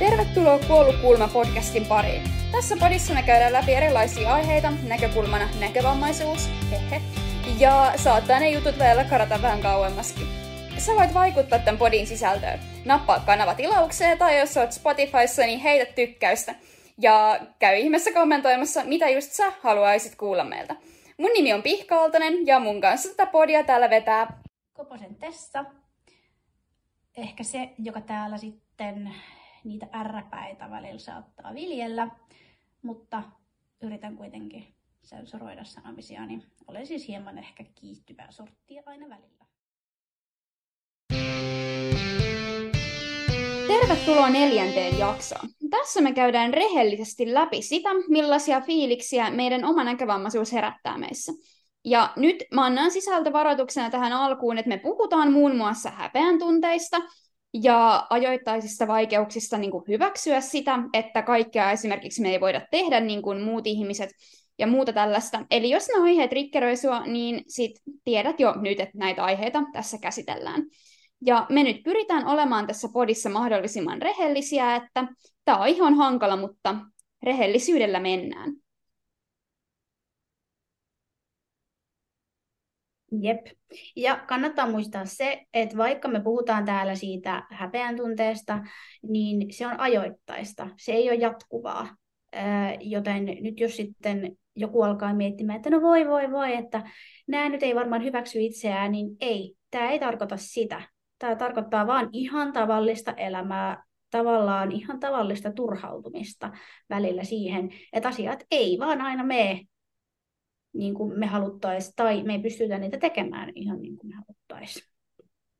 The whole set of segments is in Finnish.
Tervetuloa Kuollut podcastin pariin. Tässä podissa me käydään läpi erilaisia aiheita, näkökulmana näkövammaisuus, hehe, ja saattaa ne jutut vielä karata vähän kauemmaskin. Sä voit vaikuttaa tämän podin sisältöön. Nappaa kanava tilaukseen tai jos oot Spotifyssa, niin heitä tykkäystä. Ja käy ihmeessä kommentoimassa, mitä just sä haluaisit kuulla meiltä. Mun nimi on Pihka Aaltonen ja mun kanssa tätä podia täällä vetää Koposen Tessa. Ehkä se, joka täällä sitten niitä ärräpäitä välillä saattaa viljellä, mutta yritän kuitenkin sensuroida sanomisia, niin olen siis hieman ehkä kiihtyvää sorttia aina välillä. Tervetuloa neljänteen jaksoon. Tässä me käydään rehellisesti läpi sitä, millaisia fiiliksiä meidän oma näkövammaisuus herättää meissä. Ja nyt mä annan sisältövaroituksena tähän alkuun, että me puhutaan muun muassa häpeän tunteista ja ajoittaisista vaikeuksista niin kuin hyväksyä sitä, että kaikkea esimerkiksi me ei voida tehdä niin kuin muut ihmiset ja muuta tällaista. Eli jos nämä aiheet rikkeröi sua, niin sit tiedät jo nyt, että näitä aiheita tässä käsitellään. Ja me nyt pyritään olemaan tässä podissa mahdollisimman rehellisiä, että tämä on ihan hankala, mutta rehellisyydellä mennään. Jep. Ja kannattaa muistaa se, että vaikka me puhutaan täällä siitä häpeän tunteesta, niin se on ajoittaista. Se ei ole jatkuvaa. Joten nyt jos sitten joku alkaa miettimään, että no voi, voi, voi, että nämä nyt ei varmaan hyväksy itseään, niin ei, tämä ei tarkoita sitä. Tämä tarkoittaa vain ihan tavallista elämää, tavallaan ihan tavallista turhautumista välillä siihen, että asiat ei vaan aina mene niin kuin me haluttaisiin, tai me ei pystytä niitä tekemään ihan niin kuin me haluttaisiin.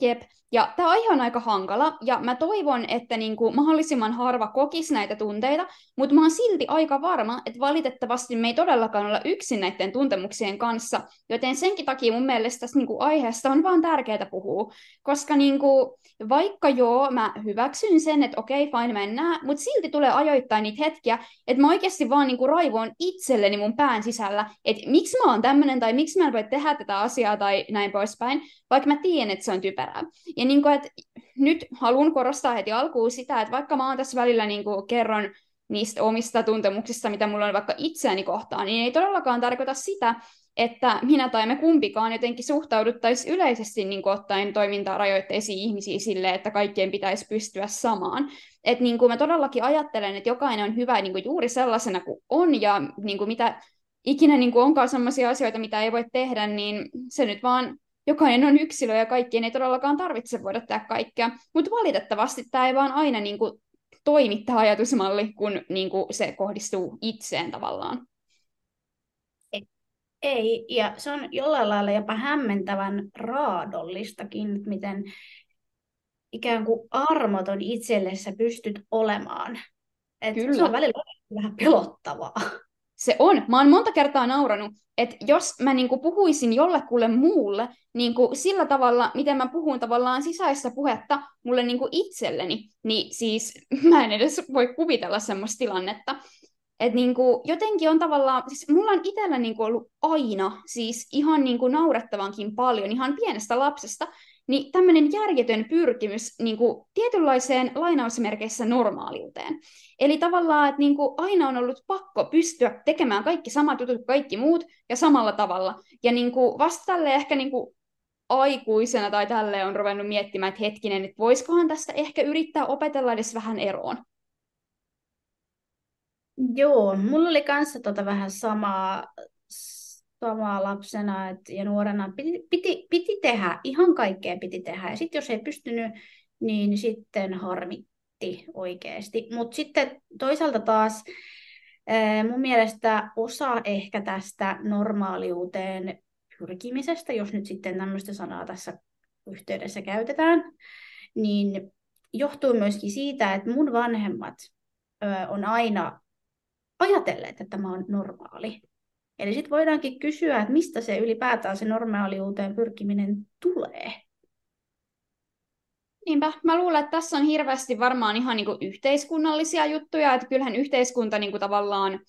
Jep, ja tämä aihe on aika hankala, ja mä toivon, että niinku mahdollisimman harva kokisi näitä tunteita, mutta mä oon silti aika varma, että valitettavasti me ei todellakaan olla yksin näiden tuntemuksien kanssa, joten senkin takia mun mielestä tästä niinku aiheesta on vaan tärkeää puhua, koska niinku, vaikka joo, mä hyväksyn sen, että okei, okay, fine, mennään, mutta silti tulee ajoittain niitä hetkiä, että mä oikeasti vaan niinku raivoon itselleni mun pään sisällä, että miksi mä oon tämmöinen, tai miksi mä en voi tehdä tätä asiaa, tai näin poispäin, vaikka mä tiedän, että se on typerää. Ja niin kuin, että nyt haluan korostaa heti alkuun sitä, että vaikka mä oon tässä välillä niin kuin kerron niistä omista tuntemuksista, mitä mulla on vaikka itseäni kohtaan, niin ei todellakaan tarkoita sitä, että minä tai me kumpikaan jotenkin suhtauduttaisiin yleisesti niin kuin ottaen toimintaa rajoitteisiin ihmisiin silleen, että kaikkien pitäisi pystyä samaan. Että niin kuin mä todellakin ajattelen, että jokainen on hyvä niin kuin juuri sellaisena kuin on, ja niin kuin mitä ikinä niin kuin onkaan sellaisia asioita, mitä ei voi tehdä, niin se nyt vaan jokainen on yksilö ja kaikkien ei todellakaan tarvitse voida tehdä kaikkea. Mutta valitettavasti tämä ei vaan aina niin kuin, toimi tämä ajatusmalli, kun niin kuin, se kohdistuu itseen tavallaan. Ei, ja se on jollain lailla jopa hämmentävän raadollistakin, miten ikään kuin armoton itselle sä pystyt olemaan. Et Kyllä. Se on välillä vähän pelottavaa. Se on. Mä oon monta kertaa nauranut, että jos mä niinku puhuisin jollekulle muulle niinku sillä tavalla, miten mä puhun tavallaan sisäistä puhetta mulle niinku itselleni, niin siis mä en edes voi kuvitella semmoista tilannetta. Että niinku, jotenkin on tavallaan, siis mulla on itsellä niinku ollut aina, siis ihan niinku naurettavankin paljon, ihan pienestä lapsesta, niin tämmöinen järjetön pyrkimys niin kuin tietynlaiseen lainausmerkeissä normaaliuteen. Eli tavallaan, että niin kuin aina on ollut pakko pystyä tekemään kaikki samat jutut kuin kaikki muut ja samalla tavalla. Ja niin kuin vasta tälle ehkä niin kuin aikuisena tai tälle on ruvennut miettimään, että hetkinen, että voisikohan tästä ehkä yrittää opetella edes vähän eroon. Joo, mulla oli kanssa tota vähän samaa, samaa lapsena et, ja nuorena. Piti, piti, piti tehdä, ihan kaikkea piti tehdä. Ja sitten jos ei pystynyt, niin sitten harmitti oikeasti. Mutta sitten toisaalta taas mun mielestä osa ehkä tästä normaaliuteen pyrkimisestä, jos nyt sitten tämmöistä sanaa tässä yhteydessä käytetään, niin johtuu myöskin siitä, että mun vanhemmat on aina ajatelleet, että tämä on normaali. Eli sitten voidaankin kysyä, että mistä se ylipäätään se normaaliuteen pyrkiminen tulee. Niinpä. Mä luulen, että tässä on hirveästi varmaan ihan niin yhteiskunnallisia juttuja, että kyllähän yhteiskunta niin kuin tavallaan,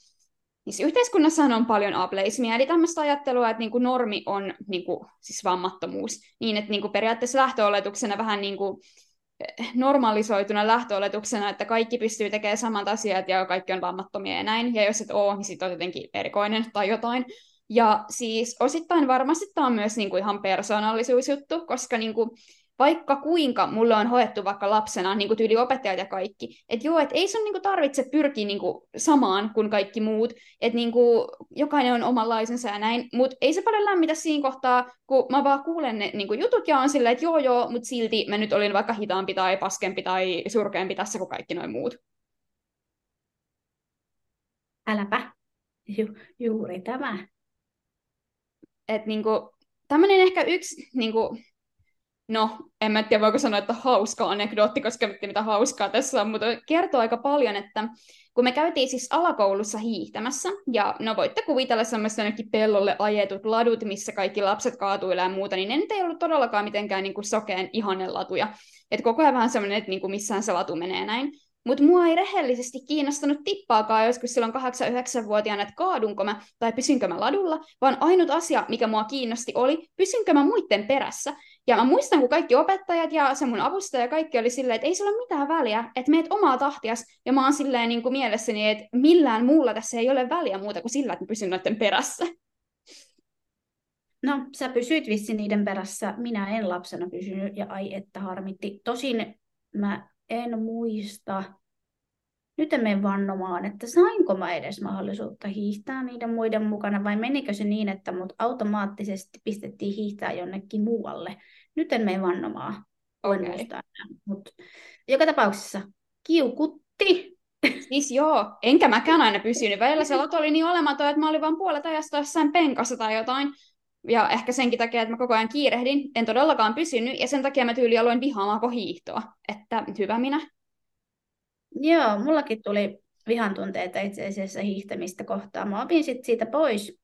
niin yhteiskunnassahan on paljon ableismia, eli tämmöistä ajattelua, että niin kuin normi on niin kuin, siis vammattomuus, niin että niin kuin periaatteessa lähtöoletuksena vähän niin kuin, normalisoituna lähtöoletuksena, että kaikki pystyy tekemään samat asiat ja kaikki on vammattomia ja näin, ja jos et ole, niin sitten on jotenkin erikoinen tai jotain. Ja siis osittain varmasti tämä on myös niinku ihan persoonallisuusjuttu, koska niinku, vaikka kuinka mulle on hoettu vaikka lapsena niin kuin tyyli opettajat ja kaikki, että joo, että ei sun niin kuin tarvitse pyrkiä niin kuin samaan kuin kaikki muut, että niin kuin jokainen on omanlaisensa ja näin, mutta ei se paljon lämmitä siinä kohtaa, kun mä vaan kuulen ne niin kuin jutut ja on silleen, että joo joo, mutta silti mä nyt olin vaikka hitaampi tai paskempi tai surkeampi tässä kuin kaikki noin muut. Äläpä. Ju- juuri tämä. Että niin kuin, tämmöinen ehkä yksi niin kuin, no, en mä tiedä voiko sanoa, että hauska anekdootti, koska en mitä hauskaa tässä on, mutta kertoo aika paljon, että kun me käytiin siis alakoulussa hiihtämässä, ja no voitte kuvitella semmoista pellolle ajetut ladut, missä kaikki lapset kaatuilee ja muuta, niin ne nyt ei ollut todellakaan mitenkään niin kuin sokeen ihanen latuja. Että koko ajan vähän semmoinen, että niin kuin missään se latu menee näin. Mutta mua ei rehellisesti kiinnostanut tippaakaan joskus silloin 8-9-vuotiaana, että kaadunko mä tai pysynkö mä ladulla, vaan ainut asia, mikä mua kiinnosti, oli pysynkö mä muiden perässä. Ja mä muistan, kun kaikki opettajat ja se mun avustaja ja kaikki oli silleen, että ei sillä ole mitään väliä, että meet omaa tahtias. Ja mä oon silleen niin kuin mielessäni, että millään muulla tässä ei ole väliä muuta kuin sillä, että mä pysyn noiden perässä. No, sä pysyit vissi niiden perässä. Minä en lapsena pysynyt ja ai että harmitti. Tosin mä en muista, nyt en mene vannomaan, että sainko mä edes mahdollisuutta hiihtää niiden muiden mukana, vai menikö se niin, että mut automaattisesti pistettiin hiihtää jonnekin muualle. Nyt en mene vannomaan, okay. mutta joka tapauksessa kiukutti. Siis joo, enkä mäkään aina pysynyt. Välillä se oli niin olematon, että mä olin vain puolet ajasta jossain penkassa tai jotain. Ja ehkä senkin takia, että mä koko ajan kiirehdin, en todellakaan pysynyt, ja sen takia mä tyyli aloin vihaamaan hiihtoa. Että hyvä minä. Joo, mullakin tuli vihan tunteita itse asiassa hiihtämistä kohtaan. Mä opin sitten siitä pois,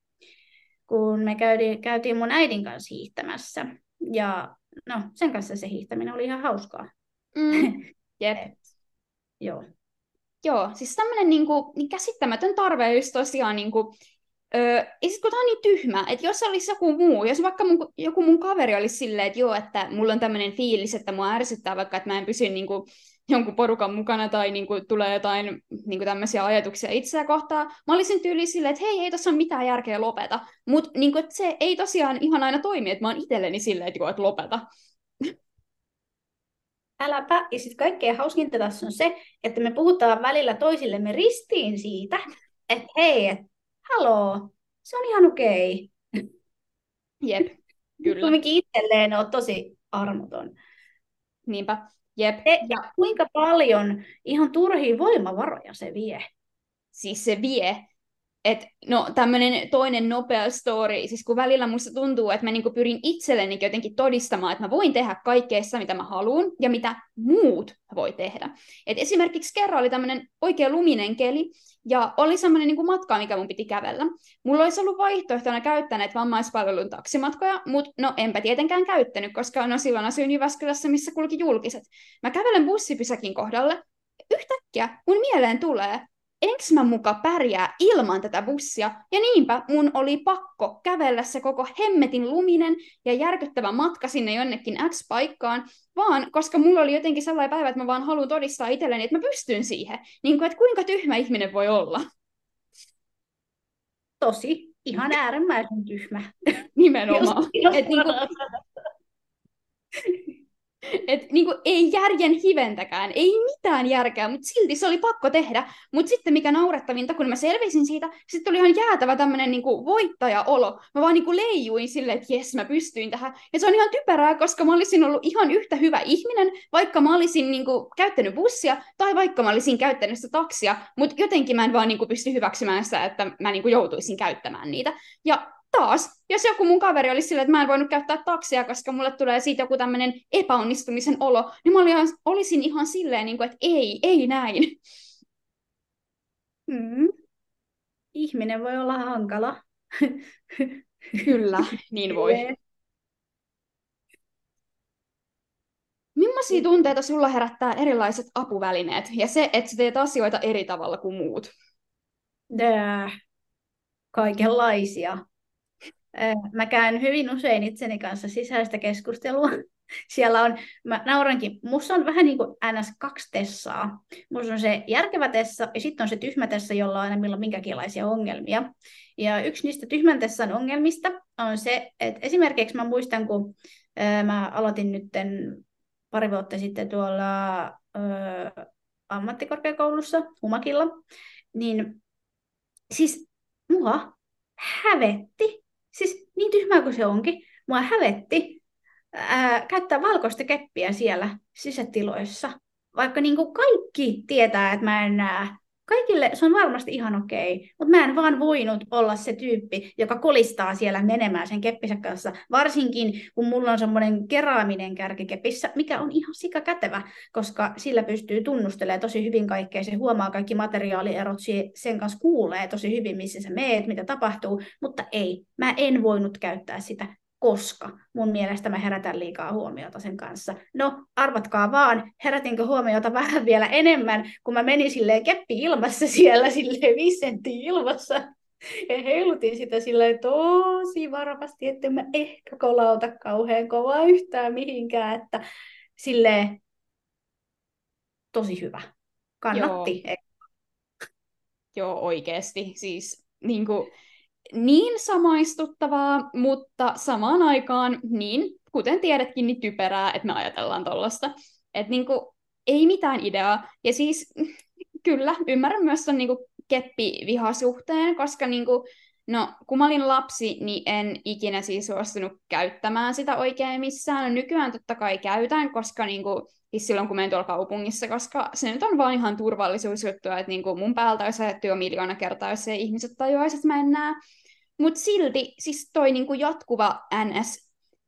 kun me käytiin, käytiin mun äidin kanssa hiihtämässä. Ja no, sen kanssa se hiihtäminen oli ihan hauskaa. Mm. Jep. joo. Joo, siis tämmöinen niinku, niin käsittämätön tarve just tosiaan niinku, Öö, ja sitten kun tämä on niin tyhmä, että jos olisi joku muu, jos vaikka mun, joku mun kaveri olisi silleen, että joo, että mulla on tämmöinen fiilis, että mua ärsyttää vaikka, että mä en pysy niin kuin, jonkun porukan mukana tai niin kuin, tulee jotain niin kuin tämmöisiä ajatuksia itseä kohtaan. Mä olisin tyyli silleen, että hei, ei tässä ole mitään järkeä lopeta. Mutta niin se ei tosiaan ihan aina toimi, että mä oon itselleni silleen, että, että lopeta. Äläpä. Ja sitten kaikkein hauskinta tässä on se, että me puhutaan välillä toisillemme ristiin siitä, että hei, et, haloo, se on ihan okei. Okay. Jep, kyllä. Kumminkin itselleen on tosi armoton. Niinpä. Jep. Se, ja kuinka paljon ihan turhia voimavaroja se vie? Siis se vie. Et, no tämmöinen toinen nopea story, siis kun välillä musta tuntuu, että mä niinku pyrin itselleni jotenkin todistamaan, että mä voin tehdä kaikkeessa, mitä mä haluan, ja mitä muut voi tehdä. Et esimerkiksi kerran oli tämmöinen oikein luminen keli, ja oli semmoinen niin matka, mikä mun piti kävellä. Mulla olisi ollut vaihtoehtona käyttää näitä vammaispalvelun taksimatkoja, mutta no enpä tietenkään käyttänyt, koska no silloin asuin Jyväskylässä, missä kulki julkiset. Mä kävelen bussipysäkin kohdalle. Yhtäkkiä mun mieleen tulee, enkö mä muka pärjää ilman tätä bussia, ja niinpä mun oli pakko kävellä se koko hemmetin luminen ja järkyttävä matka sinne jonnekin X-paikkaan, vaan koska mulla oli jotenkin sellainen päivä, että mä vaan haluan todistaa itselleni, että mä pystyn siihen. Niin kuin, että kuinka tyhmä ihminen voi olla. Tosi, ihan äärimmäisen tyhmä. Nimenomaan. Et niin kuin, Et niinku, ei järjen hiventäkään, ei mitään järkeä, mutta silti se oli pakko tehdä. Mutta sitten mikä naurettavinta, kun mä selvisin siitä, sitten oli ihan jäätävä tämmöinen niinku, voittaja-olo. Mä vaan niinku, leijuin silleen, että jes, mä pystyin tähän. Ja se on ihan typerää, koska mä olisin ollut ihan yhtä hyvä ihminen, vaikka mä olisin niinku, käyttänyt bussia tai vaikka mä olisin käyttänyt sitä taksia, mutta jotenkin mä en vaan niinku, pysty hyväksymään sitä, että mä niinku, joutuisin käyttämään niitä. Ja taas, jos joku mun kaveri olisi silleen, että mä en voinut käyttää taksia, koska mulle tulee siitä joku tämmöinen epäonnistumisen olo, niin mä olisin ihan silleen, niin kuin, että ei, ei näin. Mm. Ihminen voi olla hankala. Kyllä, niin voi. Millaisia tunteita sulla herättää erilaiset apuvälineet ja se, että sä teet asioita eri tavalla kuin muut? Dää. Kaikenlaisia. Mä käyn hyvin usein itseni kanssa sisäistä keskustelua. siellä on, mä naurankin, musta on vähän niin kuin ns. kaksi tessaa. Musta on se järkevä tessa ja sitten on se tyhmä tessa, jolla on aina milloin minkäkinlaisia ongelmia. Ja yksi niistä tyhmän tessan ongelmista on se, että esimerkiksi mä muistan, kun ää, mä aloitin nytten pari vuotta sitten tuolla ää, ammattikorkeakoulussa Humakilla, niin siis mua hävetti, siis niin tyhmää kuin se onkin, mua hävetti ää, käyttää valkoista keppiä siellä sisätiloissa. Vaikka niin kuin kaikki tietää, että mä en kaikille se on varmasti ihan okei, mutta mä en vaan voinut olla se tyyppi, joka kolistaa siellä menemään sen keppisä kanssa, varsinkin kun mulla on semmoinen keraaminen kärki kepissä, mikä on ihan sika kätevä, koska sillä pystyy tunnustelemaan tosi hyvin kaikkea, se huomaa kaikki materiaalierot, sen kanssa kuulee tosi hyvin, missä sä meet, mitä tapahtuu, mutta ei, mä en voinut käyttää sitä koska mun mielestä mä herätän liikaa huomiota sen kanssa. No, arvatkaa vaan, herätinkö huomiota vähän vielä enemmän, kun mä menin silleen keppi ilmassa siellä, silleen viisi senttiä ilmassa. Ja heilutin sitä silleen tosi varovasti, että mä ehkä kolauta kauhean kovaa yhtään mihinkään, että silleen tosi hyvä. Kannatti. Joo, Joo oikeasti. Siis niin kuin, niin samaistuttavaa, mutta samaan aikaan niin, kuten tiedätkin, niin typerää, että me ajatellaan tollasta. Että niinku, ei mitään ideaa. Ja siis kyllä, ymmärrän myös ton niinku keppivihasuhteen, koska niinku, no, kun mä olin lapsi, niin en ikinä siis suostunut käyttämään sitä oikein missään. No, nykyään totta kai käytän, koska niinku, siis silloin kun menen tuolla kaupungissa, koska se nyt on vaan ihan turvallisuusjuttu, että niinku mun päältä olisi ajettu jo miljoona kertaa, jos ei ihmiset tajuaisi, että mä en näe. Mutta silti siis toi niinku jatkuva NS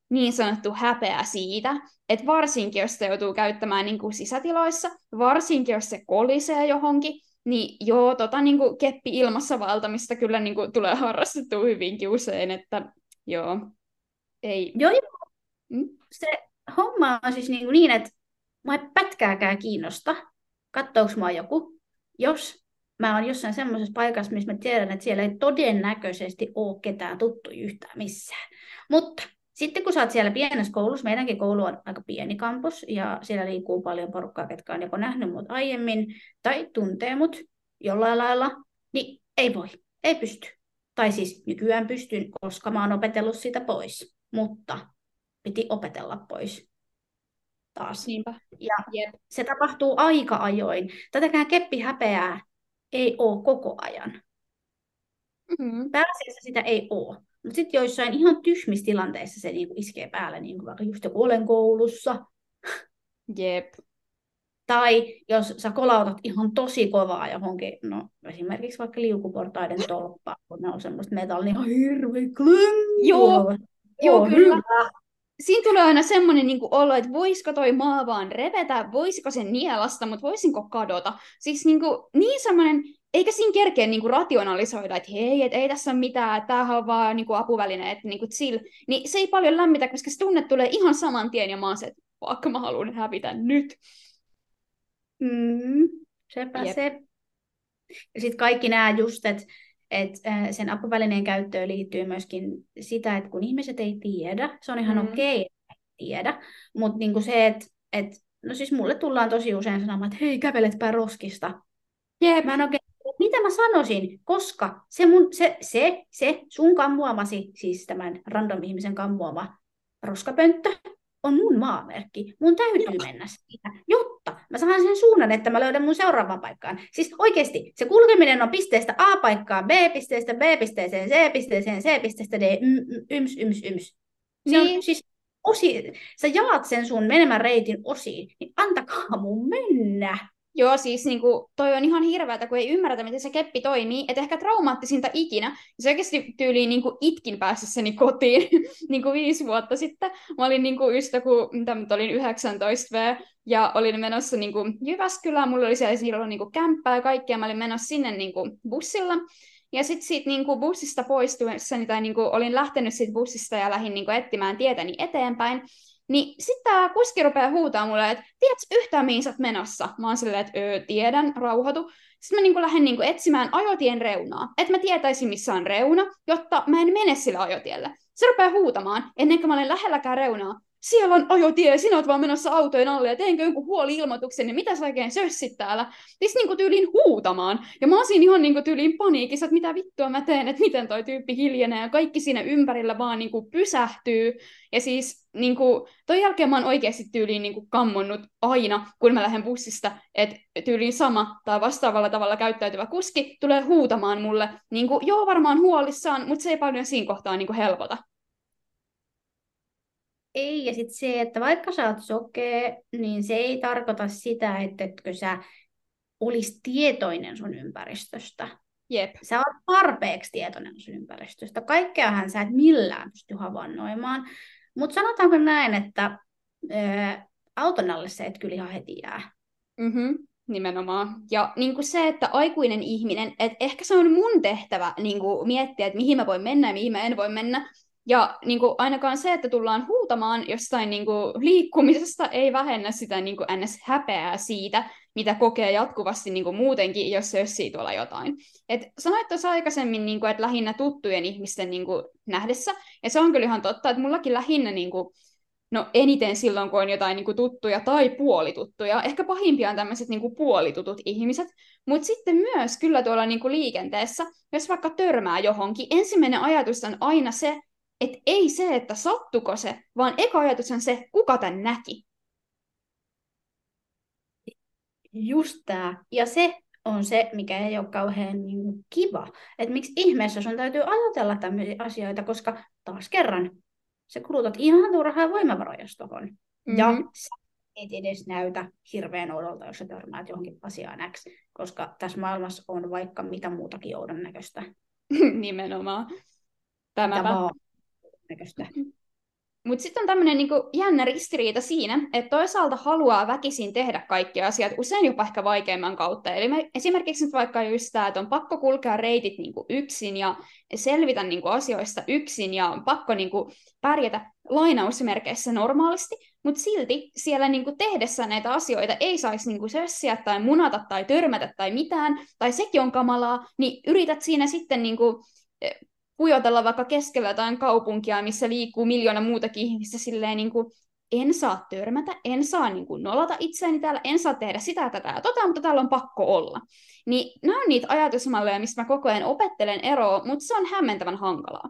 niin sanottu häpeä siitä, että varsinkin jos se joutuu käyttämään niinku sisätiloissa, varsinkin jos se kolisee johonkin, niin joo, tota niinku keppi ilmassa valtamista kyllä niinku tulee harrastettua hyvinkin usein, että joo, ei. Joo, joo. Mm? Se homma on siis niinku niin, että mä ei pätkääkään kiinnosta, katsouko mua joku, jos mä oon jossain semmoisessa paikassa, missä mä tiedän, että siellä ei todennäköisesti ole ketään tuttu yhtään missään. Mutta sitten kun sä oot siellä pienessä koulussa, meidänkin koulu on aika pieni kampus, ja siellä liikkuu paljon porukkaa, ketkä on joko nähnyt mut aiemmin, tai tuntee mut jollain lailla, niin ei voi, ei pysty. Tai siis nykyään pystyn, koska mä oon opetellut sitä pois, mutta piti opetella pois taas. Niinpä. Ja yep. se tapahtuu aika ajoin. Tätäkään keppi häpeää ei ole koko ajan. Mm-hmm. Pääasiassa sitä ei ole. Mutta sitten joissain ihan tyhmissä tilanteissa se niinku iskee päälle, niin kuin vaikka just joku olen koulussa. Jep. Tai jos sä kolautat ihan tosi kovaa johonkin, no esimerkiksi vaikka liukuportaiden tolppa, kun ne on semmoista metallia, ihan hirveä klöng. Joo, joo, kyllä. Hyvä. Siinä tulee aina semmoinen niin olo, että voisiko toi maa vaan revetä, voisiko se nielasta, mutta voisinko kadota. Siis niin, kuin, niin semmoinen, eikä siinä kerkeä niin kuin rationalisoida, että hei, et ei tässä ole mitään, että tämähän on vaan niin kuin apuväline, että niin kuin chill. Niin se ei paljon lämmitä, koska se tunne tulee ihan saman tien ja mä oon se, että vaikka mä haluan hävitä nyt. Mm, sepä Jep. se. Ja sitten kaikki nämä just, että et, äh, sen apuvälineen käyttöön liittyy myöskin sitä, että kun ihmiset ei tiedä, se on ihan mm. okei, okay, että ei tiedä, mutta niinku se, että et, no siis mulle tullaan tosi usein sanomaan, että hei, käveletpä roskista. Jep. Mä en oikein, mitä mä sanoisin, koska se, mun, se, se, se sun kammuamasi, siis tämän random ihmisen kammuama roskapönttö, on mun maamerkki. Mun täytyy Joo. mennä siitä, jotta mä saan sen suunnan, että mä löydän mun seuraavaan paikkaan. Siis oikeasti, se kulkeminen on pisteestä A paikkaan, B-pisteestä B-pisteeseen, C-pisteeseen, C-pisteestä D, yms, yms, yms. Se niin. on siis osi, sä jaat sen sun menemän reitin osiin, niin antakaa mun mennä. Joo, siis niin kuin, toi on ihan hirveätä, kun ei ymmärretä, miten se keppi toimii. Että ehkä traumaattisinta ikinä. Se oikeasti tyyliin niin kuin itkin pääsessäni kotiin niin kuin viisi vuotta sitten. Mä olin niin kuin just kun mitä mä olin 19 V, ja olin menossa niin kuin Jyväskylään. Mulla oli siellä silloin niin kuin kämppää ja kaikkea. Mä olin menossa sinne niin kuin bussilla. Ja sitten siitä niin kuin bussista poistuessani, tai niin kuin olin lähtenyt siitä bussista ja lähdin niin kuin etsimään tietäni eteenpäin. Niin sitten tämä kuski rupeaa huutaa mulle, että tiedätkö yhtään mihin sä oot menossa? Mä oon silleen, että öö, tiedän, rauhoitu. Sitten mä niinku lähden niinku etsimään ajotien reunaa, että mä tietäisin missä on reuna, jotta mä en mene sille ajotielle. Se rupeaa huutamaan, ennen kuin mä olen lähelläkään reunaa. Siellä on ajotie, sinä olet vaan menossa autojen alle ja teenkö jonkun huoli-ilmoituksen, niin mitä sä oikein sössit täällä? Siis niin tyyliin huutamaan. Ja mä oon ihan niin tyyliin paniikissa, että mitä vittua mä teen, että miten toi tyyppi hiljenee ja kaikki siinä ympärillä vaan niin kuin pysähtyy. Ja siis niin kuin, toi jälkeen mä oon oikeasti tyyliin niin kuin kammonnut aina, kun mä lähden bussista, että tyyliin sama tai vastaavalla tavalla käyttäytyvä kuski tulee huutamaan mulle, niin kuin, joo varmaan huolissaan, mutta se ei paljon siinä kohtaa niin kuin helpota. Ei, ja sitten se, että vaikka sä oot sokea, niin se ei tarkoita sitä, että etkö sä olisi tietoinen sun ympäristöstä. Jep. Sä oot tarpeeksi tietoinen sun ympäristöstä. Kaikkeahan sä et millään pysty havainnoimaan. Mutta sanotaanko näin, että ää, auton alle se et kyllä ihan heti jää. Mm-hmm, nimenomaan. Ja niin kuin se, että aikuinen ihminen, että ehkä se on mun tehtävä niin kuin miettiä, että mihin mä voin mennä ja mihin mä en voi mennä. Ja niin kuin, ainakaan se, että tullaan huutamaan jostain niin kuin, liikkumisesta, ei vähennä sitä niin kuin, ns. häpeää siitä, mitä kokee jatkuvasti niin kuin, muutenkin, jos sössii tuolla jotain. Et sanoit tuossa aikaisemmin, niin kuin, että lähinnä tuttujen ihmisten niin kuin, nähdessä, ja se on kyllä ihan totta, että mullakin lähinnä niin kuin, No eniten silloin, kun on jotain niin kuin, tuttuja tai puolituttuja. Ehkä pahimpia on tämmöiset niin puolitutut ihmiset. Mutta sitten myös kyllä tuolla niin kuin, liikenteessä, jos vaikka törmää johonkin, ensimmäinen ajatus on aina se, että ei se, että sattuko se, vaan eka ajatus on se, kuka tämän näki. Just tämä. Ja se on se, mikä ei ole kauhean niin kuin, kiva. Että miksi ihmeessä sun täytyy ajatella tämmöisiä asioita, koska taas kerran sä kulutat ihan turhaa voimavaroja tuohon. Mm-hmm. Ja sä et edes näytä hirveän oudolta, jos sä törmäät johonkin asiaan X, koska tässä maailmassa on vaikka mitä muutakin oudon näköistä. Nimenomaan. Tämäpä. Mitä vaan näköistä. Mutta sitten on tämmöinen niinku jännä ristiriita siinä, että toisaalta haluaa väkisin tehdä kaikki asiat, usein jopa ehkä vaikeimman kautta. Eli me, esimerkiksi nyt vaikka just tämä, että on pakko kulkea reitit niinku yksin ja selvitä niinku asioista yksin ja on pakko niinku pärjätä lainausmerkeissä normaalisti, mutta silti siellä niinku tehdessä näitä asioita ei saisi niinku sössiä tai munata tai törmätä tai mitään, tai sekin on kamalaa, niin yrität siinä sitten niinku pujotella vaikka keskellä jotain kaupunkia, missä liikkuu miljoona muutakin ihmistä silleen niin kuin, en saa törmätä, en saa niin kuin, nolata itseäni täällä, en saa tehdä sitä, tätä ja tota, mutta täällä on pakko olla. Niin nämä on niitä ajatusmalleja, mistä mä koko ajan opettelen eroa, mutta se on hämmentävän hankalaa.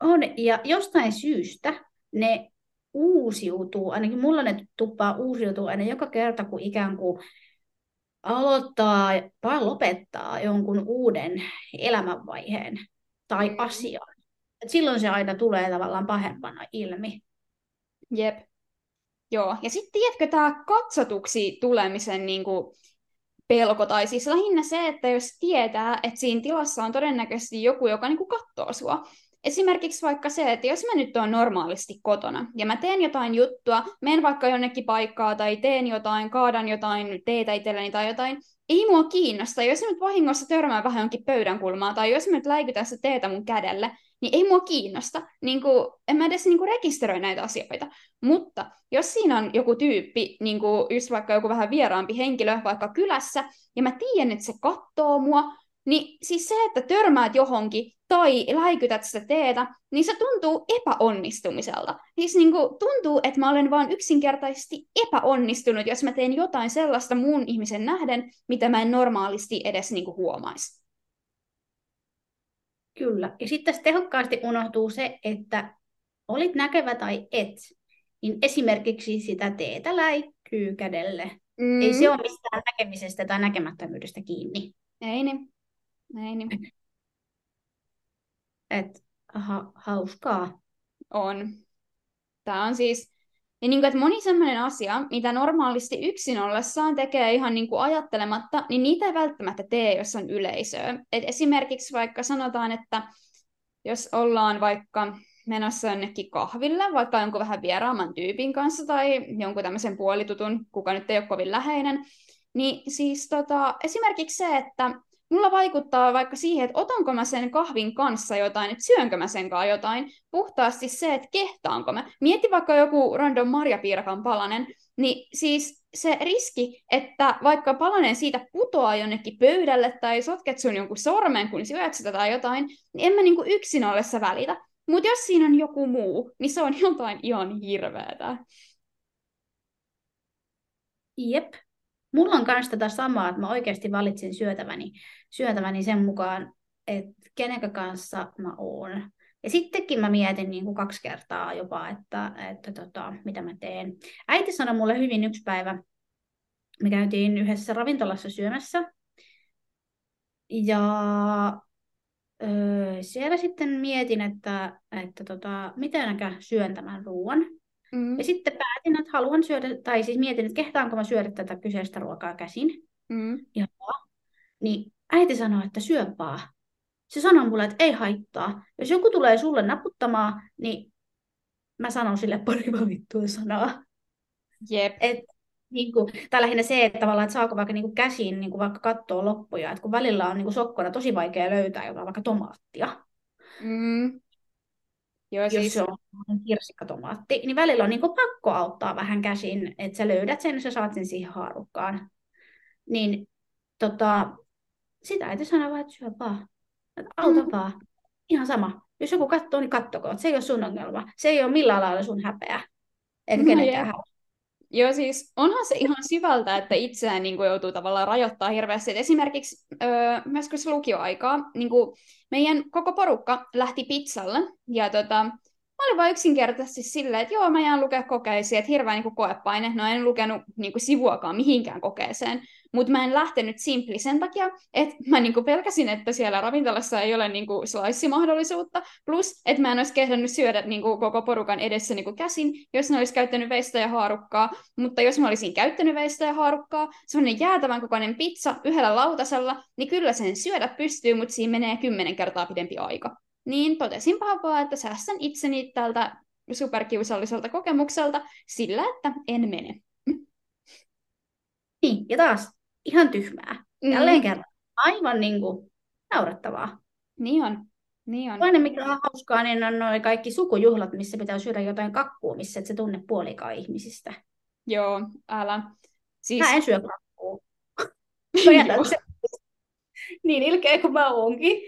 On, ja jostain syystä ne uusiutuu, ainakin mulla ne tuppaa uusiutuu aina joka kerta, kun ikään kuin aloittaa tai lopettaa jonkun uuden elämänvaiheen tai mm. asian. Et silloin se aina tulee tavallaan pahempana ilmi. Jep. Joo, ja sitten tiedätkö tämä katsotuksi tulemisen niin kuin, pelko, tai siis lähinnä se, että jos tietää, että siinä tilassa on todennäköisesti joku, joka niin kuin, katsoo sua, Esimerkiksi vaikka se, että jos mä nyt oon normaalisti kotona ja mä teen jotain juttua, menen vaikka jonnekin paikkaa tai teen jotain, kaadan jotain teetä itselleni tai jotain, ei mua kiinnosta. Jos nyt vahingossa törmää vähän jonkin pöydän kulmaa tai jos mä nyt läikytän sitä teetä mun kädelle, niin ei mua kiinnosta. Niin kuin, en mä edes niin kuin rekisteröi näitä asioita. Mutta jos siinä on joku tyyppi, niin kuin just vaikka joku vähän vieraampi henkilö vaikka kylässä, ja mä tiedän, että se katsoo mua, niin siis se, että törmäät johonkin tai läikytät sitä teetä, niin se tuntuu epäonnistumiselta. Siis niin kuin, tuntuu, että mä olen vaan yksinkertaisesti epäonnistunut, jos mä teen jotain sellaista muun ihmisen nähden, mitä mä en normaalisti edes niin kuin, huomaisi. Kyllä. Ja sitten tässä tehokkaasti unohtuu se, että olit näkevä tai et, niin esimerkiksi sitä teetä läikkyy kädelle. Mm. Ei se ole mistään näkemisestä tai näkemättömyydestä kiinni. Ei niin. Ei niin. Et, aha, hauskaa. On. Tämä on siis, ja niin kuin, että moni sellainen asia, mitä normaalisti yksin ollessaan tekee ihan niin kuin ajattelematta, niin niitä ei välttämättä tee, jos on yleisöä. Et esimerkiksi vaikka sanotaan, että jos ollaan vaikka menossa jonnekin kahville, vaikka jonkun vähän vieraamman tyypin kanssa tai jonkun tämmöisen puolitutun, kuka nyt ei ole kovin läheinen, niin siis tota, esimerkiksi se, että mulla vaikuttaa vaikka siihen, että otanko mä sen kahvin kanssa jotain, että syönkö mä sen kanssa jotain, puhtaasti se, että kehtaanko mä. Mieti vaikka joku random marjapiirakan palanen, niin siis se riski, että vaikka palanen siitä putoaa jonnekin pöydälle tai sotket sun jonkun sormen, kun syöt sitä tai jotain, niin en mä niinku yksin ollessa välitä. Mutta jos siinä on joku muu, niin se on jotain ihan hirveätä. Jep. Mulla on myös tätä samaa, että mä oikeasti valitsin syötäväni, syötäväni sen mukaan, että kenen kanssa mä oon. Ja sittenkin mä mietin niin kuin kaksi kertaa jopa, että, että tota, mitä mä teen. Äiti sanoi mulle hyvin yksi päivä, me käytiin yhdessä ravintolassa syömässä. Ja öö, siellä sitten mietin, että, että tota, miten syön tämän ruoan. Mm. Ja sitten päätin, että haluan syödä, tai siis mietin, että kehtaanko mä syödä tätä kyseistä ruokaa käsin. Mm. Ja, niin äiti sanoi, että syö vaan. Se sanoi mulle, että ei haittaa. Jos joku tulee sulle naputtamaan, niin mä sanon sille pari valittua sanaa. Jep. Et, niin kuin, tai lähinnä se, että tavallaan, että saako vaikka niin kuin käsiin niin kuin vaikka katsoa loppuja, että kun välillä on niin kuin sokkona tosi vaikea löytää jotain vaikka tomaattia. Mm. Joo, jos siis... se on kirsikkatomaatti, niin välillä on niin kuin pakko auttaa vähän käsin, että sä löydät sen ja sä saat sen siihen haarukkaan. Niin tota, sitä ei sano vaan, että syö vaan. Että auta mm. vaan. Ihan sama. Jos joku katsoo, niin kattokoon. Se ei ole sun ongelma. Se ei ole millään lailla sun häpeä. Eikä no, kenenkään Joo, siis onhan se ihan syvältä, että itseään niin kuin, joutuu tavallaan rajoittaa hirveästi. Et esimerkiksi öö, myös kun se lukioaikaa, niin kuin, meidän koko porukka lähti pizzalle, ja tota, mä olin vain yksinkertaisesti silleen, että joo, mä jään lukea kokeisiin, että hirveä niin kuin, koepaine. No en lukenut niin kuin, sivuakaan mihinkään kokeeseen. Mutta mä en lähtenyt simpli sen takia, että mä niinku pelkäsin, että siellä ravintolassa ei ole niinku slice-mahdollisuutta, plus että mä en olisi kehdannut syödä niinku koko porukan edessä niinku käsin, jos ne olisi käyttänyt veistä ja haarukkaa, mutta jos mä olisin käyttänyt veistä ja haarukkaa, semmoinen jäätävän kokoinen pizza yhdellä lautasella, niin kyllä sen syödä pystyy, mutta siinä menee kymmenen kertaa pidempi aika. Niin totesin vaan, että säästän itseni tältä superkiusalliselta kokemukselta sillä, että en mene. Niin, ja taas ihan tyhmää. Mm. Jälleen kerran. Aivan niin kuin naurettavaa. Niin on. Niin on. Toinen, mikä on hauskaa, niin on noin kaikki sukujuhlat, missä pitää syödä jotain kakkua, missä et se tunne puolikaan ihmisistä. Joo, älä. Siis... Mä en syö kakkua. niin ilkeä kuin mä oonkin.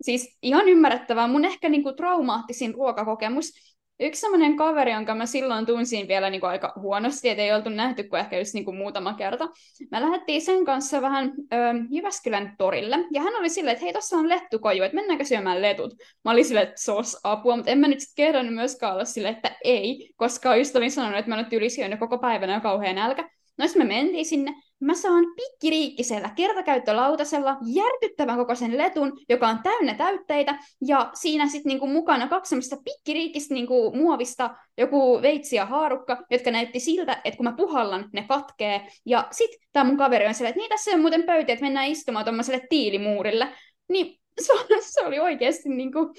Siis ihan ymmärrettävää. Mun ehkä niinku traumaattisin ruokakokemus Yksi semmoinen kaveri, jonka mä silloin tunsin vielä niin kuin aika huonosti, että ei oltu nähty kuin ehkä just niin kuin muutama kerta. Mä lähdettiin sen kanssa vähän ö, Jyväskylän torille, ja hän oli silleen, että hei, tuossa on lettukoju, että mennäänkö syömään letut? Mä olin silleen, että sos apua, mutta en mä nyt sitten kerran myöskään olla silleen, että ei, koska just olin sanonut, että mä nyt yli koko päivänä ja kauhean nälkä. No me mentiin sinne, mä saan pikkiriikkisellä kertakäyttölautasella järkyttävän kokoisen letun, joka on täynnä täytteitä, ja siinä sitten niinku mukana kaksi semmoista pikkiriikkistä niinku muovista, joku veitsi ja haarukka, jotka näytti siltä, että kun mä puhallan, ne katkee. Ja sitten tämä mun kaveri on silleen, että niin tässä on muuten pöytä, että mennään istumaan tuommoiselle tiilimuurille. Niin se, se oli oikeasti niinku,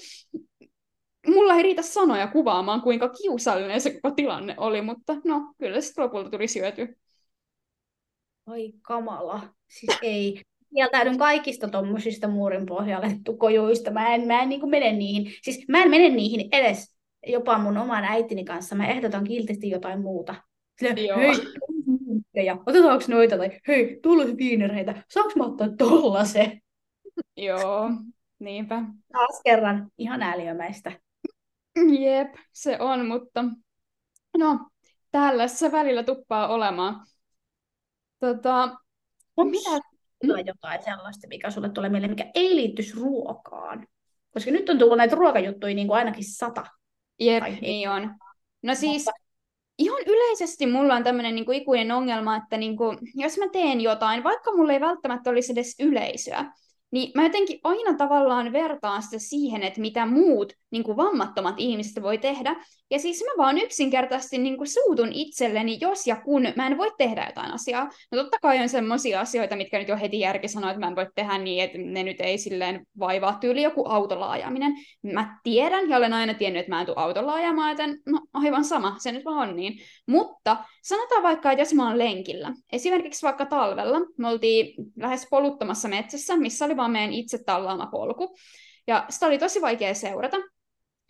mulla ei riitä sanoja kuvaamaan, kuinka kiusallinen se koko tilanne oli, mutta no, kyllä se lopulta tuli syötyä. Oi kamala. Siis ei. Kieltäydyn kaikista tuommoisista muurin pohjalle tukojuista. Mä en, mä en niin mene niihin. Siis mä en mene niihin edes jopa mun oman äitini kanssa. Mä ehdotan kiltisti jotain muuta. Sille, Joo. hei, ja otetaanko noita, tai hei, tuollaiset viinereitä, saanko mä ottaa tollasen? Joo, niinpä. Taas kerran, ihan ääliömäistä. Jep, se on, mutta no, täällä se välillä tuppaa olemaan. Tota, Onko mitä? jotain sellaista, mikä sulle tulee mieleen, mikä ei liittyisi ruokaan? Koska nyt on tullut näitä ruokajuttuja niin kuin ainakin sata. Jep, niin on. No siis, Mutta... ihan yleisesti mulla on tämmöinen niin kuin ikuinen ongelma, että niin kuin, jos mä teen jotain, vaikka mulla ei välttämättä olisi edes yleisöä, niin mä jotenkin aina tavallaan vertaan sitä siihen, että mitä muut niin kuin vammattomat ihmiset voi tehdä. Ja siis mä vaan yksinkertaisesti niin kuin suutun itselleni, jos ja kun mä en voi tehdä jotain asiaa. No totta kai on sellaisia asioita, mitkä nyt jo heti järki sanoo, että mä en voi tehdä niin, että ne nyt ei silleen vaivaa tyyli joku autolla ajaminen. Mä tiedän ja olen aina tiennyt, että mä en tule autolla ajamaan, joten no aivan sama, se nyt vaan on niin. Mutta sanotaan vaikka, että jos mä oon lenkillä, esimerkiksi vaikka talvella, me oltiin lähes poluttomassa metsässä, missä oli vaan meidän itse tallaama polku. Ja sitä oli tosi vaikea seurata.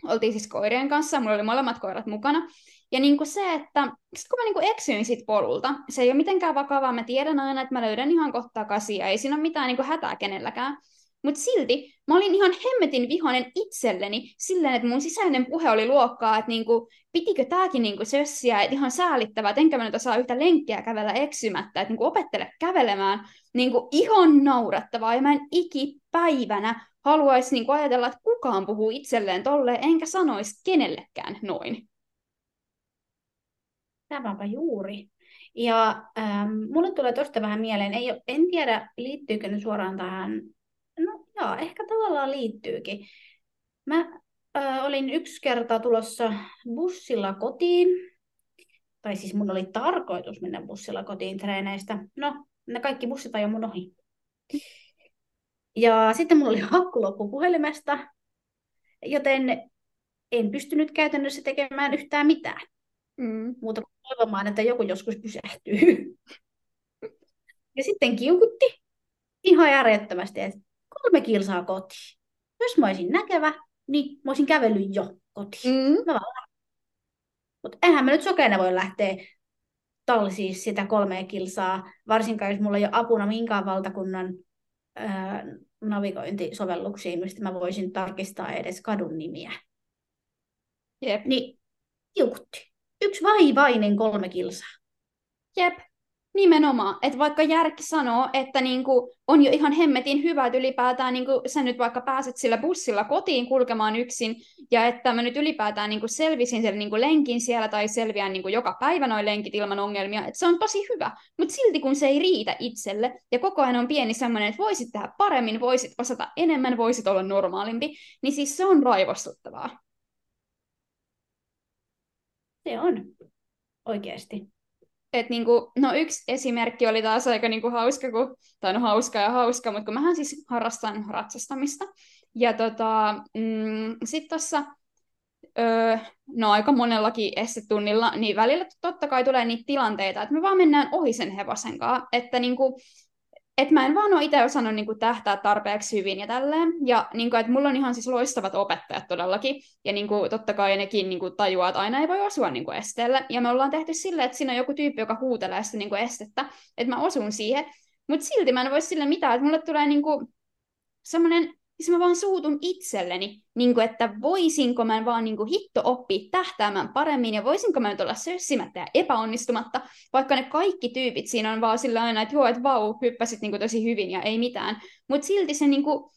Oltiin siis koirien kanssa, mulla oli molemmat koirat mukana. Ja niin kuin se, että sit kun mä niin kuin eksyin sit polulta, se ei ole mitenkään vakavaa, mä tiedän aina, että mä löydän ihan kohta kasia, ei siinä ole mitään niin kuin hätää kenelläkään. Mutta silti mä olin ihan hemmetin vihainen itselleni silleen, että mun sisäinen puhe oli luokkaa, että niinku, pitikö tääkin niinku sössiä, että ihan säälittävää, että enkä mä nyt saa yhtä lenkkiä kävellä eksymättä, että niinku opettele kävelemään, niinku ihan naurattavaa, ja mä en ikipäivänä haluaisi niinku ajatella, että kukaan puhuu itselleen tolleen, enkä sanoisi kenellekään noin. Tämäpä juuri. Ja ähm, mulle tulee tuosta vähän mieleen, ei, en tiedä liittyykö ne suoraan tähän, joo, ehkä tavallaan liittyykin. Mä äh, olin yksi kerta tulossa bussilla kotiin, tai siis mun oli tarkoitus mennä bussilla kotiin treeneistä. No, ne kaikki bussit ajoi mun ohi. Ja sitten mulla oli hakku loppu puhelimesta, joten en pystynyt käytännössä tekemään yhtään mitään. Mm. Muuta kuin toivomaan, että joku joskus pysähtyy. ja sitten kiukutti ihan järjettömästi, että kolme kilsaa kotiin. Jos mä olisin näkevä, niin mä olisin kävellyt jo kotiin. Mm. Mutta eihän mä nyt sokeena voi lähteä talsiin sitä kolmea kilsaa, varsinkaan jos mulla ei ole apuna minkään valtakunnan ää, navigointisovelluksiin, mistä mä voisin tarkistaa edes kadun nimiä. Jep. Niin kiukutti yksi vaivainen kolme kilsaa. Jep, nimenomaan. Että vaikka järki sanoo, että niinku on jo ihan hemmetin hyvä, että ylipäätään niinku sä nyt vaikka pääset sillä bussilla kotiin kulkemaan yksin, ja että mä nyt ylipäätään niinku selvisin sen niinku lenkin siellä tai selviän niinku joka päivä noin lenkit ilman ongelmia, että se on tosi hyvä. Mutta silti kun se ei riitä itselle, ja koko ajan on pieni semmoinen, että voisit tehdä paremmin, voisit osata enemmän, voisit olla normaalimpi, niin siis se on raivostuttavaa. Se on, oikeasti. Et niinku, no yksi esimerkki oli taas aika niinku hauska, kun, tai no hauska ja hauska, mutta kun mähän siis harrastan ratsastamista. Ja tota, mm, sitten tuossa öö, no aika monellakin estetunnilla, niin välillä totta kai tulee niitä tilanteita, että me vaan mennään ohi sen hevosen kanssa, että niinku, et mä en vaan ole itse osannut niin kuin, tähtää tarpeeksi hyvin ja tälleen. Ja niin kuin, että mulla on ihan siis loistavat opettajat todellakin. Ja niin kuin, totta kai nekin niin kuin, tajuaa, että aina ei voi osua niin kuin, esteelle. Ja me ollaan tehty silleen, että siinä on joku tyyppi, joka huutelee sitä niin kuin, estettä. Että mä osun siihen. Mutta silti mä en voi sille mitään, että mulle tulee niin kuin, semmoinen siis mä vaan suutun itselleni, niin kuin, että voisinko mä vaan niin kuin, hitto oppia tähtäämään paremmin ja voisinko mä nyt olla sössimättä ja epäonnistumatta, vaikka ne kaikki tyypit siinä on vaan sillä aina, että joo, että vau, hyppäsit niin kuin, tosi hyvin ja ei mitään. Mutta silti se niin kuin,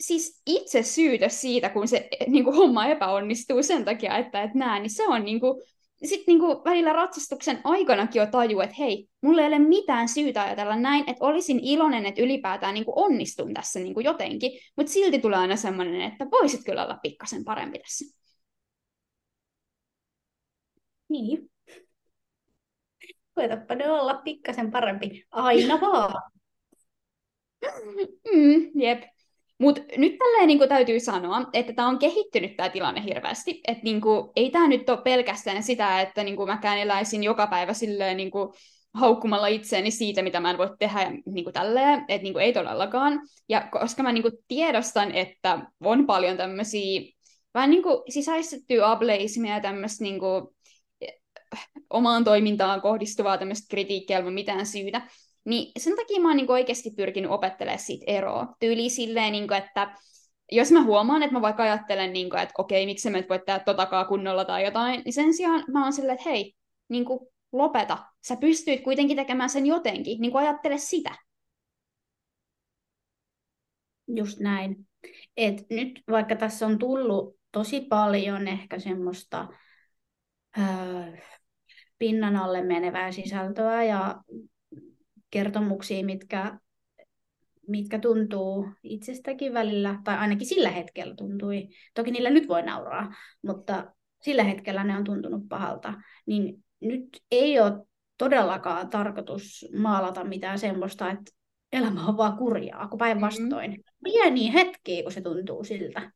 siis itse syytös siitä, kun se niin kuin, homma epäonnistuu sen takia, että et näe, niin se on niin kuin, sitten niinku välillä ratsastuksen aikanakin jo taju, että hei, mulla ei ole mitään syytä ajatella näin, että olisin iloinen, että ylipäätään niinku onnistun tässä niinku jotenkin, mutta silti tulee aina semmoinen, että voisit kyllä olla pikkasen parempi tässä. Niin. Koetapa ne olla pikkasen parempi. Aina vaan. mm, jep. Mutta nyt tälleen niin täytyy sanoa, että tämä on kehittynyt tämä tilanne hirveästi. Että niin ei tämä nyt ole pelkästään sitä, että niin kuin mäkään eläisin joka päivä silleen niin haukkumalla itseäni siitä, mitä mä en voi tehdä ja niin tälleen, että niin ei todellakaan. Ja koska mä niin tiedostan, että on paljon tämmöisiä vähän niin sisäistettyä ableismia ja tämmöistä niin kuin, omaan toimintaan kohdistuvaa tämmöistä kritiikkiä ilman mitään syytä, niin sen takia mä oon niin oikeasti pyrkinyt opettelemaan siitä eroa. Tyyli silleen, niin kuin, että jos mä huomaan, että mä vaikka ajattelen, niin kuin, että okei, miksi mä et voi tehdä totakaan kunnolla tai jotain, niin sen sijaan mä oon silleen, että hei, niin kuin, lopeta. Sä pystyit kuitenkin tekemään sen jotenkin, niin kuin ajattele sitä. Just näin. Et nyt vaikka tässä on tullut tosi paljon ehkä semmoista öö, pinnan alle menevää sisältöä ja kertomuksia, mitkä, mitkä tuntuu itsestäkin välillä, tai ainakin sillä hetkellä tuntui, toki niillä nyt voi nauraa, mutta sillä hetkellä ne on tuntunut pahalta, niin nyt ei ole todellakaan tarkoitus maalata mitään semmoista, että elämä on vaan kurjaa, kun päinvastoin. Mm-hmm. Pieniä hetkiä, kun se tuntuu siltä.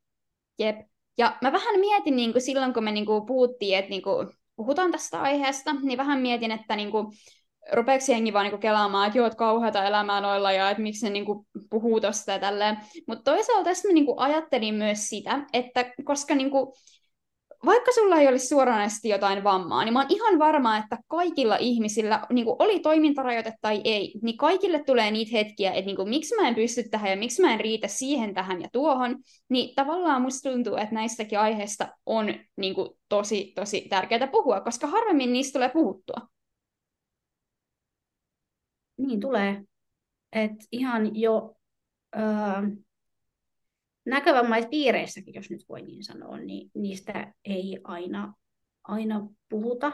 Jep. Ja mä vähän mietin niin kuin silloin, kun me niin kuin puhuttiin, että niin kuin puhutaan tästä aiheesta, niin vähän mietin, että niin kuin, rupeeko jengi vaan niinku kelaamaan, että joo, että kauheata elämää noilla ja että miksi ne niinku puhuu tosta ja tälleen. Mutta toisaalta tässä mä niinku ajattelin myös sitä, että koska niinku vaikka sulla ei olisi suoranaisesti jotain vammaa, niin mä oon ihan varma, että kaikilla ihmisillä, niin kuin oli toimintarajoite tai ei, niin kaikille tulee niitä hetkiä, että niin kuin, miksi mä en pysty tähän ja miksi mä en riitä siihen, tähän ja tuohon, niin tavallaan musta tuntuu, että näistäkin aiheista on niin kuin, tosi, tosi tärkeää puhua, koska harvemmin niistä tulee puhuttua. Niin tulee. Et ihan jo öö, näkövamaispiireissäkin, jos nyt voi niin sanoa, niin niistä ei aina, aina puhuta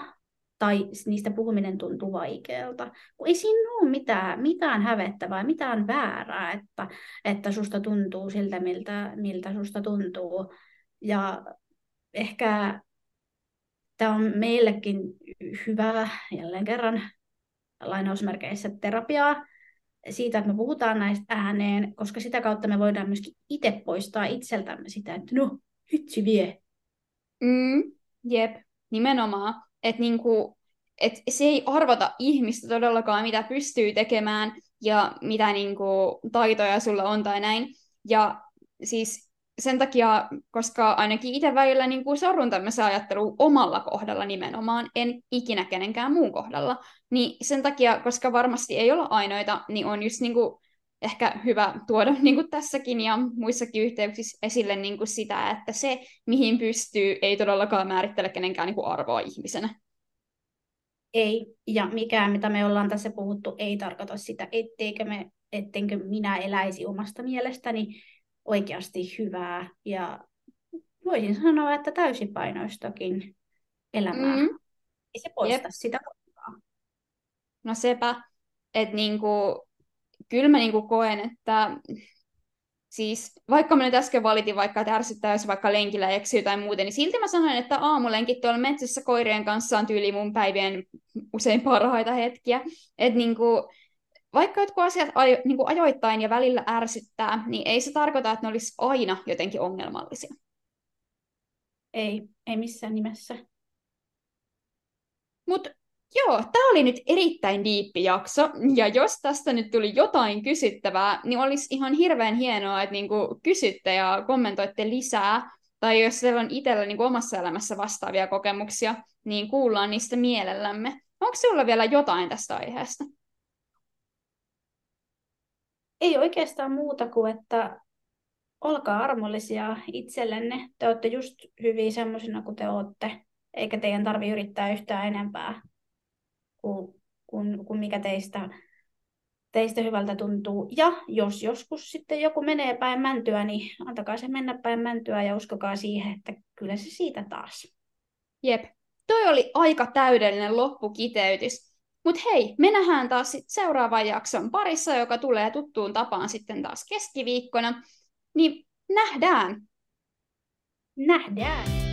tai niistä puhuminen tuntuu vaikealta. Kun ei siinä ole mitään, mitään hävettävää, mitään väärää, että, että susta tuntuu siltä, miltä, miltä susta tuntuu. Ja ehkä tämä on meillekin hyvä, jälleen kerran lainausmerkeissä, terapiaa, siitä, että me puhutaan näistä ääneen, koska sitä kautta me voidaan myöskin itse poistaa itseltämme sitä, että no, hitsi vie. Mm, jep, nimenomaan. Että niinku, et se ei arvota ihmistä todellakaan, mitä pystyy tekemään ja mitä niinku, taitoja sulla on tai näin. Ja siis sen takia, koska ainakin itse välillä niin kuin sorrun tämmöisen ajatteluun omalla kohdalla nimenomaan, en ikinä kenenkään muun kohdalla, niin sen takia, koska varmasti ei olla ainoita, niin on just niin kuin ehkä hyvä tuoda niin kuin tässäkin ja muissakin yhteyksissä esille niin kuin sitä, että se, mihin pystyy, ei todellakaan määrittele kenenkään niin kuin arvoa ihmisenä. Ei, ja mikään, mitä me ollaan tässä puhuttu, ei tarkoita sitä, etteikö, me, ettenkö minä eläisi omasta mielestäni oikeasti hyvää ja voisin sanoa, että täysipainoistakin elämää. Mm. Ei se poista Jep. sitä koskaan. No sepä, että niinku, kyllä mä niinku koen, että siis vaikka mä nyt äsken valitin vaikka, että ärsyttää, jos vaikka lenkillä eksyy tai muuten, niin silti mä sanoin, että aamulenkit tuolla metsässä koirien kanssa on tyyli mun päivien usein parhaita hetkiä. Että niinku, vaikka jotkut asiat ajo, niin kuin ajoittain ja välillä ärsyttää, niin ei se tarkoita, että ne olisi aina jotenkin ongelmallisia. Ei, ei missään nimessä. Mutta joo, tämä oli nyt erittäin diippi jakso, ja jos tästä nyt tuli jotain kysyttävää, niin olisi ihan hirveän hienoa, että niinku kysytte ja kommentoitte lisää, tai jos teillä on itsellä niinku omassa elämässä vastaavia kokemuksia, niin kuullaan niistä mielellämme. Onko sinulla vielä jotain tästä aiheesta? Ei oikeastaan muuta kuin, että olkaa armollisia itsellenne. Te olette just hyviä semmoisina kuin te olette, eikä teidän tarvi yrittää yhtään enempää kuin, kuin, kuin mikä teistä, teistä hyvältä tuntuu. Ja jos joskus sitten joku menee päin mäntyä, niin antakaa se mennä päin mäntyä ja uskokaa siihen, että kyllä se siitä taas. Jep. Toi oli aika täydellinen loppukiteytys. Mutta hei, me nähdään taas sit seuraavan jakson parissa, joka tulee tuttuun tapaan sitten taas keskiviikkona. Niin nähdään! Nähdään!